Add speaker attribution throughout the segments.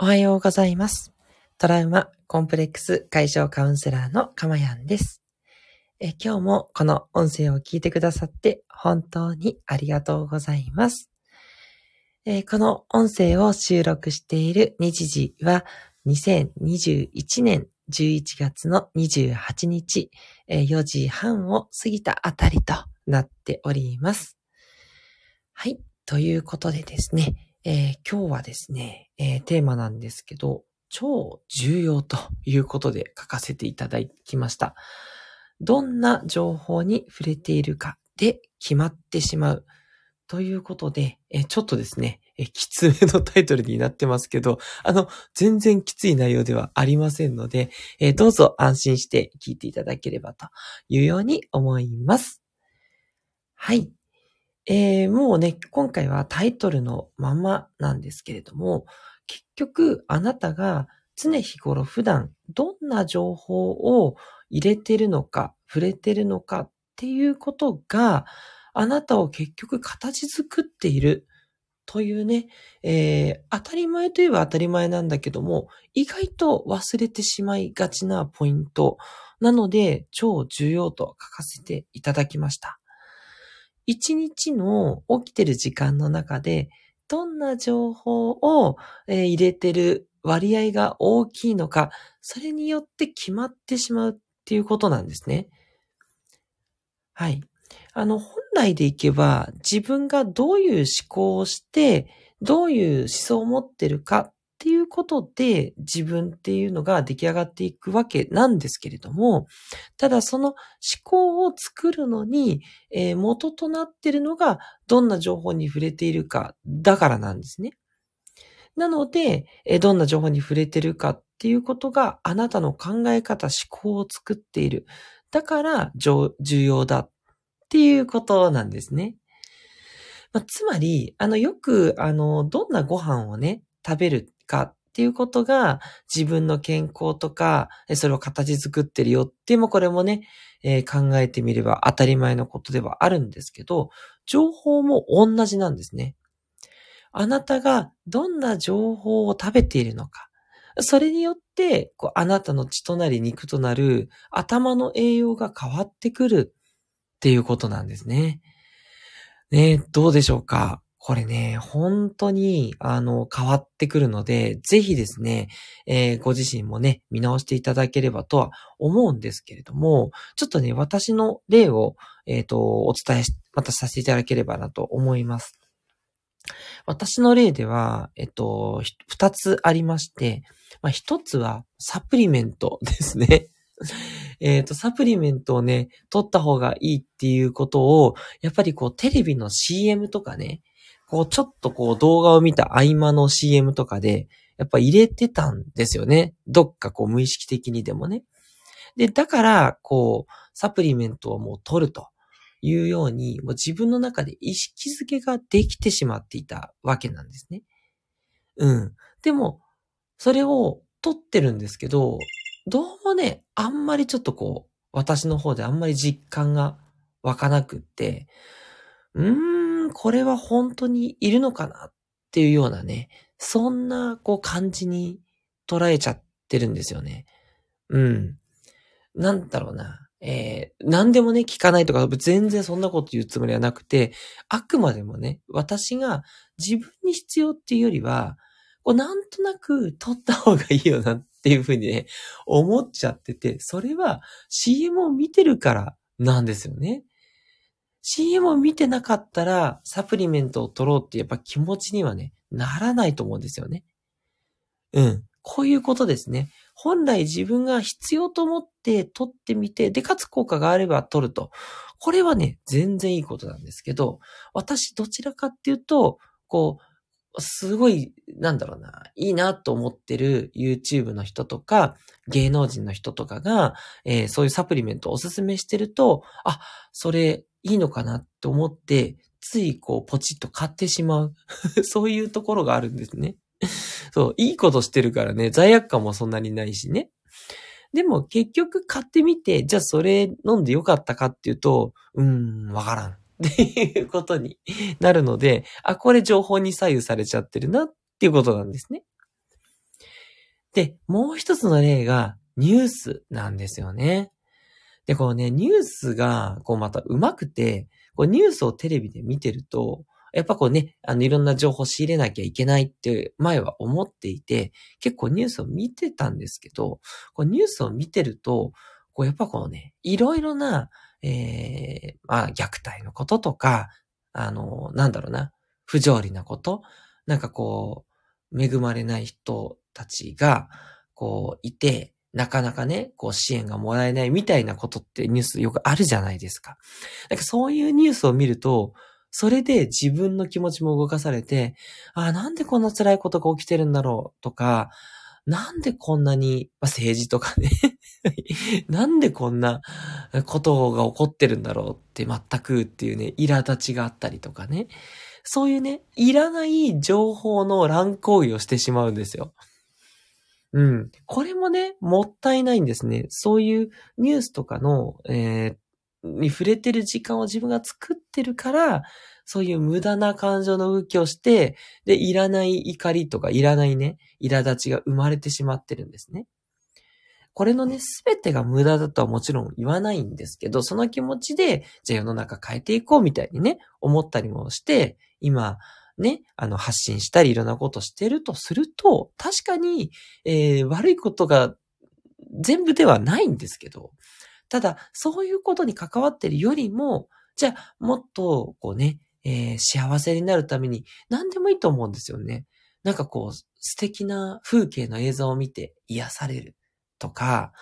Speaker 1: おはようございます。トラウマコンプレックス解消カウンセラーのかまやんです。え今日もこの音声を聞いてくださって本当にありがとうございます。えこの音声を収録している日時は2021年11月の28日、え4時半を過ぎたあたりとなっております。はい。ということでですね、えー今日はですね、えーテーマなんですけど、超重要ということで書かせていただきました。どんな情報に触れているかで決まってしまう。ということで、えちょっとですね、えきつめのタイトルになってますけど、あの、全然きつい内容ではありませんので、えどうぞ安心して聞いていただければというように思います。はい。えーもうね、今回はタイトルのままなんですけれども、結局あなたが常日頃普段どんな情報を入れてるのか、触れてるのかっていうことが、あなたを結局形作っているというね、えー当たり前といえば当たり前なんだけども、意外と忘れてしまいがちなポイントなので、超重要と書かせていただきました。一日の起きてる時間の中で、どんな情報を、え入れてる割合が大きいのか、それによって決まってしまうっていうことなんですね。はい。あの、本来でいけば、自分がどういう思考をして、どういう思想を持ってるかっていうことで、自分っていうのが出来上がっていくわけなんですけれども、ただその思考を作るのに、えー元となっているのが、どんな情報に触れているか、だからなんですね。なので、えーどんな情報に触れてるかっていうことが、あなたの考え方、思考を作っている。だから、重要だっていうことなんですね。まあ、つまり、あの、よく、あの、どんなご飯をね、食べるかっていうことが、自分の健康とか、それを形作ってるよっていうも、これもね、えー考えてみれば当たり前のことではあるんですけど、情報も同じなんですね。あなたがどんな情報を食べているのか。それによって、こうあなたの血となり肉となる頭の栄養が変わってくるっていうことなんですね。ねどうでしょうか？これね、本当に、あの、変わってくるので、ぜひですね、えーご自身もね、見直していただければとは思うんですけれども、ちょっとね、私の例を、えっ、と、お伝えし、またさせていただければなと思います。私の例では、えっと、二つありまして、まあ、一つはサプリメントですね。えっと、サプリメントをね、取った方がいいっていうことを、やっぱりこう、テレビの CM とかね、こう、ちょっとこう、動画を見た合間の CM とかで、やっぱ入れてたんですよね。どっかこう、無意識的にでもね。で、だから、こう、サプリメントをもう取るというように、もう自分の中で意識づけができてしまっていたわけなんですね。うん。でも、それを取ってるんですけど、どうもね、あんまりちょっとこう、私の方であんまり実感が湧かなくって、うーん、これは本当にいるのかな？っていうようなね、そんなこう感じに捉えちゃってるんですよね。うん。なんだろうな。えー、何でもね、聞かないとか、全然そんなこと言うつもりはなくて、あくまでもね、私が自分に必要っていうよりは、こうなんとなく取った方がいいよなっていうふうにね、思っちゃってて、それは CM を見てるからなんですよね。CM を見てなかったら、サプリメントを取ろうってやっぱ気持ちにはね、ならないと思うんですよね。うん。こういうことですね。本来自分が必要と思って取ってみて、で、かつ効果があれば取ると。これはね、全然いいことなんですけど、私どちらかっていうと、こう、すごい、なんだろうな、いいなと思ってる YouTube の人とか、芸能人の人とかが、えーそういうサプリメントをおすすめしてると、あ、それいいのかなって思って、ついこうポチッと買ってしまう。そういうところがあるんですね。そう、いいことしてるからね、罪悪感もそんなにないしね。でも結局買ってみて、じゃあそれ飲んでよかったかっていうと、うーん、わからん。っていうことになるので、あ、これ情報に左右されちゃってるなっていうことなんですね。で、もう一つの例がニュースなんですよね。で、こうね、ニュースが、こうまた上手くて、こうニュースをテレビで見てると、やっぱこうね、あの、いろんな情報仕入れなきゃいけないって前は思っていて、結構ニュースを見てたんですけど、こうニュースを見てると、こうやっぱこうね、いろいろな、えー、まあ、虐待のこととか、あの、なんだろうな、不条理なこと、なんかこう、恵まれない人たちが、こう、いて、なかなかね、こう支援がもらえないみたいなことってニュースよくあるじゃないですか。なんかそういうニュースを見ると、それで自分の気持ちも動かされて、ああ、なんでこんな辛いことが起きてるんだろうとか、なんでこんなに、まあ、政治とかね なんでこんなことが起こってるんだろうって全くっていうね、苛立ちがあったりとかね。そういうね、いらない情報の乱行為をしてしまうんですよ。うん。これもね、もったいないんですね。そういうニュースとかの、えー、に触れてる時間を自分が作ってるから、そういう無駄な感情の動きをして、で、いらない怒りとか、いらないね、苛立ちが生まれてしまってるんですね。これのね、すべてが無駄だとはもちろん言わないんですけど、その気持ちで、じゃあ世の中変えていこうみたいにね、思ったりもして、今、ね、あの、発信したりいろんなことしてるとすると、確かに、えー、悪いことが全部ではないんですけど、ただ、そういうことに関わってるよりも、じゃあ、もっと、こうね、えー、幸せになるために何でもいいと思うんですよね。なんかこう、素敵な風景の映像を見て癒されるとか、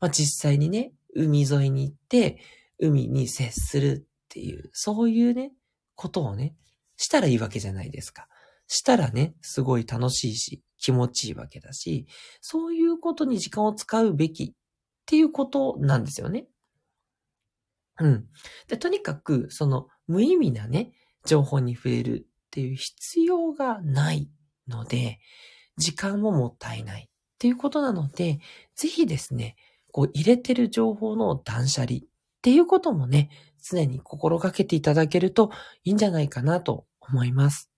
Speaker 1: まあ、実際にね、海沿いに行って、海に接するっていう、そういうね、ことをね、したらいいわけじゃないですか。したらね、すごい楽しいし、気持ちいいわけだし、そういうことに時間を使うべきっていうことなんですよね。うん。で、とにかく、その無意味なね、情報に触れるっていう必要がないので、時間ももったいないっていうことなので、ぜひですね、こう入れてる情報の断捨離っていうこともね、常に心がけていただけるといいんじゃないかなと思います。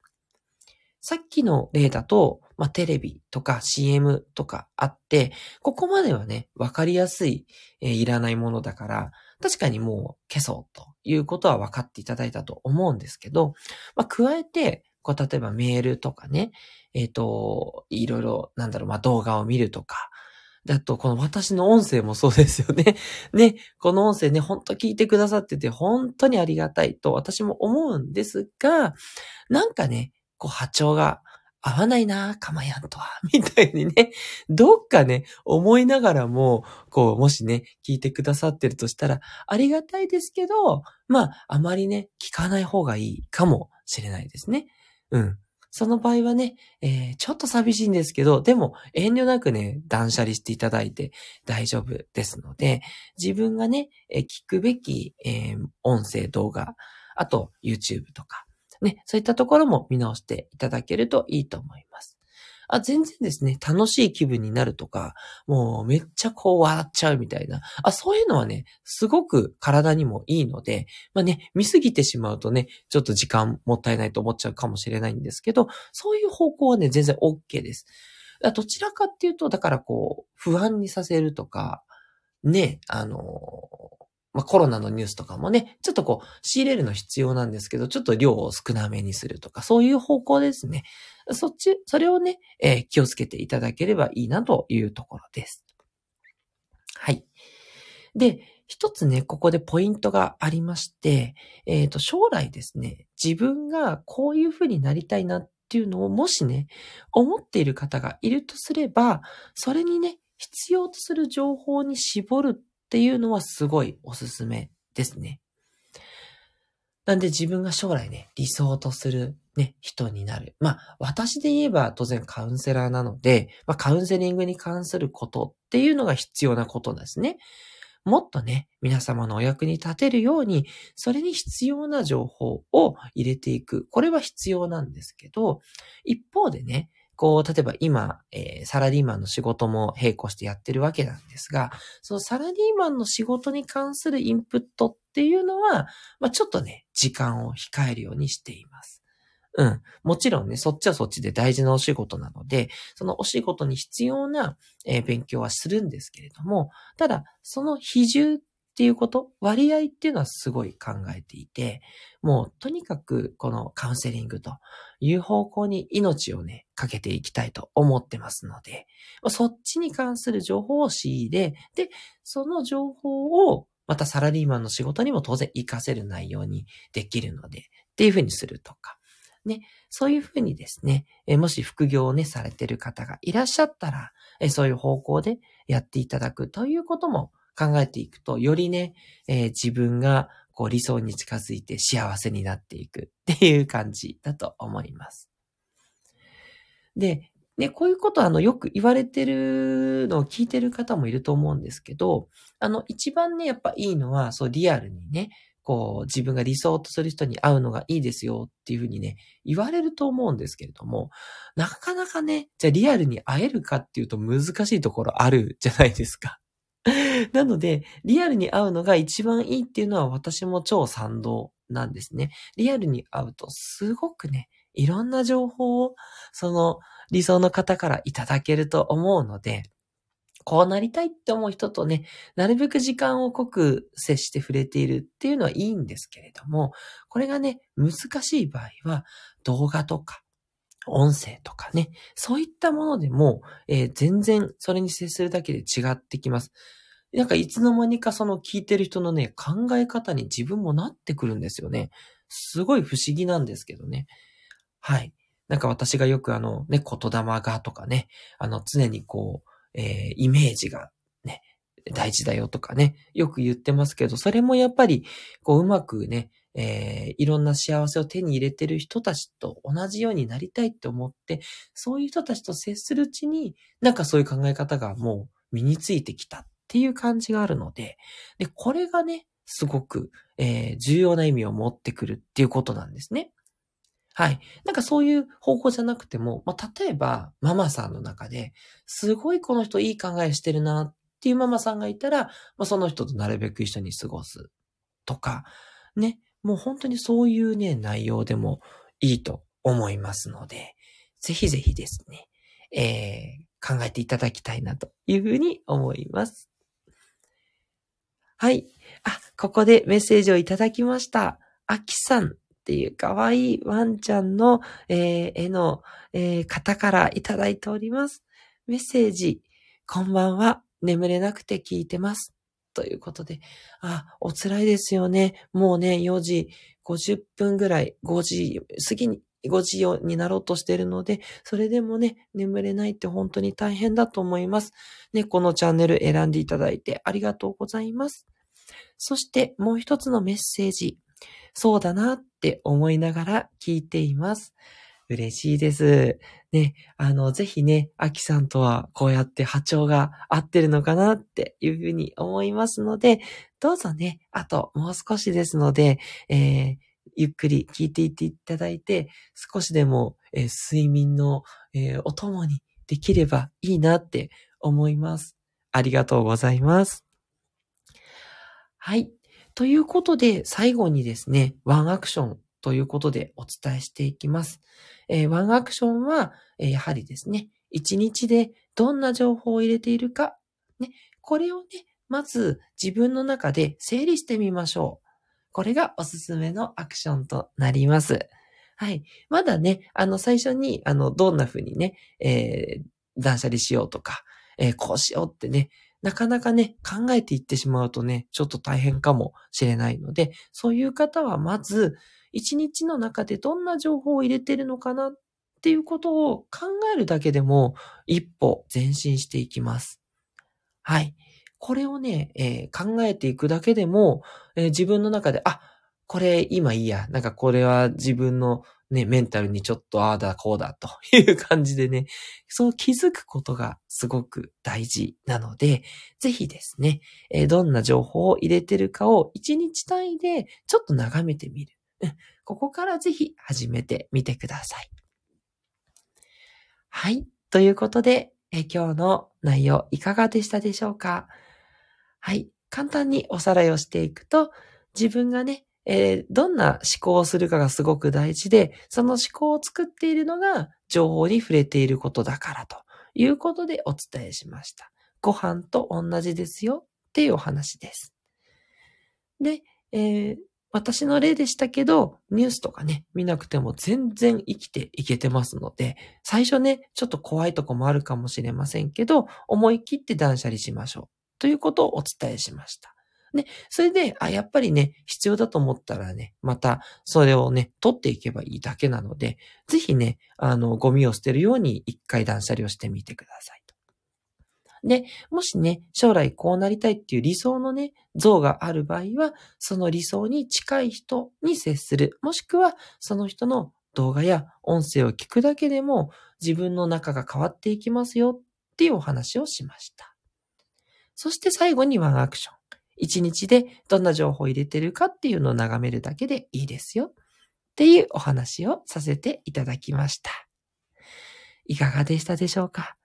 Speaker 1: さっきの例だと、まあ、テレビとか CM とかあって、ここまではね、わかりやすい、えー、いらないものだから、確かにもう消そうということは分かっていただいたと思うんですけど、まあ、加えて、こう、例えばメールとかね、えっ、ー、と、いろいろ、なんだろう、まあ、動画を見るとか、だと、この私の音声もそうですよね。ね、この音声ね、ほんと聞いてくださってて、本当にありがたいと私も思うんですが、なんかね、こう波長が合わないな、かまやんとは、みたいにね、どっかね、思いながらも、こう、もしね、聞いてくださってるとしたら、ありがたいですけど、まあ、あまりね、聞かない方がいいかもしれないですね。うん。その場合はね、えー、ちょっと寂しいんですけど、でも遠慮なくね、断捨離していただいて大丈夫ですので、自分がね、え聞くべき、えー、音声、動画、あと YouTube とか、ね、そういったところも見直していただけるといいと思います。あ、全然ですね、楽しい気分になるとか、もうめっちゃこう笑っちゃうみたいな。あ、そういうのはね、すごく体にもいいので、まあね、見すぎてしまうとね、ちょっと時間もったいないと思っちゃうかもしれないんですけど、そういう方向はね、全然 OK です。どちらかっていうと、だからこう、不安にさせるとか、ね、あのまあ、コロナのニュースとかもね、ちょっとこう、仕入れるの必要なんですけど、ちょっと量を少なめにするとか、そういう方向ですね。そっち、それをね、えー、気をつけていただければいいなというところです。はい。で、一つね、ここでポイントがありまして、えっ、ー、と、将来ですね、自分がこういうふうになりたいなっていうのをもしね、思っている方がいるとすれば、それにね、必要とする情報に絞るっていうのはすごいおすすめですね。なんで自分が将来ね、理想とするね、人になる。まあ、私で言えば当然カウンセラーなので、まあ、カウンセリングに関することっていうのが必要なことですね。もっとね、皆様のお役に立てるように、それに必要な情報を入れていく。これは必要なんですけど、一方でね、こう、例えば今、えー、サラリーマンの仕事も並行してやってるわけなんですが、そのサラリーマンの仕事に関するインプットっていうのは、まあ、ちょっとね、時間を控えるようにしています。うん。もちろんね、そっちはそっちで大事なお仕事なので、そのお仕事に必要な、えー、勉強はするんですけれども、ただ、その比重っていうこと、割合っていうのはすごい考えていて、もうとにかくこのカウンセリングという方向に命をね、かけていきたいと思ってますので、そっちに関する情報を仕入れ、で、その情報をまたサラリーマンの仕事にも当然活かせる内容にできるので、っていうふうにするとか。ね、そういうふうにですね、えもし副業をね、されてる方がいらっしゃったら、えそういう方向でやっていただくということも考えていくと、よりね、え、自分がこう理想に近づいて幸せになっていくっていう感じだと思います。で、ね、こういうことあの、よく言われてるのを聞いてる方もいると思うんですけど、あの、一番ね、やっぱいいのは、そう、リアルにね、こう、自分が理想とする人に会うのがいいですよっていうふうにね、言われると思うんですけれども、なかなかね、じゃあリアルに会えるかっていうと難しいところあるじゃないですか。なので、リアルに会うのが一番いいっていうのは私も超賛同なんですね。リアルに会うとすごくね、いろんな情報をその理想の方からいただけると思うので、こうなりたいって思う人とね、なるべく時間を濃く接して触れているっていうのはいいんですけれども、これがね、難しい場合は動画とか音声とかね、そういったものでも、えー、全然それに接するだけで違ってきます。なんかいつの間にかその聞いてる人のね、考え方に自分もなってくるんですよね。すごい不思議なんですけどね。はい。なんか私がよくあのね、言霊がとかね、あの常にこう、えー、イメージがね、大事だよとかね、よく言ってますけど、それもやっぱり、こううまくね、えー、いろんな幸せを手に入れてる人たちと同じようになりたいって思って、そういう人たちと接するうちに、なんかそういう考え方がもう身についてきたっていう感じがあるので、で、これがね、すごく、えー、重要な意味を持ってくるっていうことなんですね。はい。なんかそういう方法じゃなくても、まあ、例えば、ママさんの中で、すごいこの人いい考えしてるなっていうママさんがいたら、まあ、その人となるべく一緒に過ごすとか、ね。もう本当にそういうね、内容でもいいと思いますので、ぜひぜひですね、えー、考えていただきたいなというふうに思います。はい。あ、ここでメッセージをいただきました。あきさんっていう可愛いワンちゃんの、えー、絵の、えー、方からいただいております。メッセージ、こんばんは。眠れなくて聞いてます。ということで、あ、お辛いですよね。もうね、4時50分ぐらい、5時過ぎに、5時になろうとしているので、それでもね、眠れないって本当に大変だと思います。ね、このチャンネル選んでいただいてありがとうございます。そしてもう一つのメッセージ。そうだなって思いながら聞いています。嬉しいです。ね、あの、ぜひね、アキさんとはこうやって波長が合ってるのかなっていうふうに思いますので、どうぞね、あともう少しですので、えー、ゆっくり聞いていっていただいて、少しでも、えー、睡眠の、えー、お供にできればいいなって思います。ありがとうございます。はい。ということで、最後にですね、ワンアクションということでお伝えしていきます。えー、ワンアクションは、えー、やはりですね、一日でどんな情報を入れているか、ね、これをね、まず自分の中で整理してみましょう。これがおすすめのアクションとなります。はい。まだね、あの、最初に、あの、どんな風にね、えー、断捨離しようとか、えー、こうしようってね、なかなかね、考えていってしまうとね、ちょっと大変かもしれないので、そういう方はまず、一日の中でどんな情報を入れてるのかなっていうことを考えるだけでも一歩前進していきます。はい。これをね、えー、考えていくだけでも、えー、自分の中で、あ、これ今いいや。なんかこれは自分のね、メンタルにちょっとああだこうだと いう感じでね、そう気づくことがすごく大事なので、ぜひですね、え、どんな情報を入れてるかを一日単位でちょっと眺めてみる。ここからぜひ始めてみてください。はい。ということで、え今日の内容いかがでしたでしょうか？はい。簡単におさらいをしていくと、自分がね、えーどんな思考をするかがすごく大事で、その思考を作っているのが情報に触れていることだからということでお伝えしました。ご飯と同じですよっていうお話です。で、えー私の例でしたけど、ニュースとかね、見なくても全然生きていけてますので、最初ね、ちょっと怖いとこもあるかもしれませんけど、思い切って断捨離しましょう。ということをお伝えしました。ね、それで、あ、やっぱりね、必要だと思ったらね、また、それをね、取っていけばいいだけなので、ぜひね、あの、ゴミを捨てるように一回断捨離をしてみてくださいと。で、もしね、将来こうなりたいっていう理想のね、像がある場合は、その理想に近い人に接する。もしくは、その人の動画や音声を聞くだけでも、自分の中が変わっていきますよっていうお話をしました。そして最後にワンアクション。一日でどんな情報を入れてるかっていうのを眺めるだけでいいですよ。っていうお話をさせていただきました。いかがでしたでしょうか？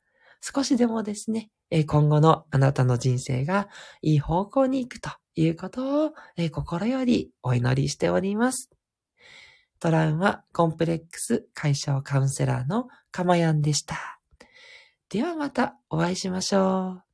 Speaker 1: 少しでもですね、今後のあなたの人生がいい方向に行くということを、心よりお祈りしております。トラウマコンプレックス解消カウンセラーのかまやんでした。ではまたお会いしましょう。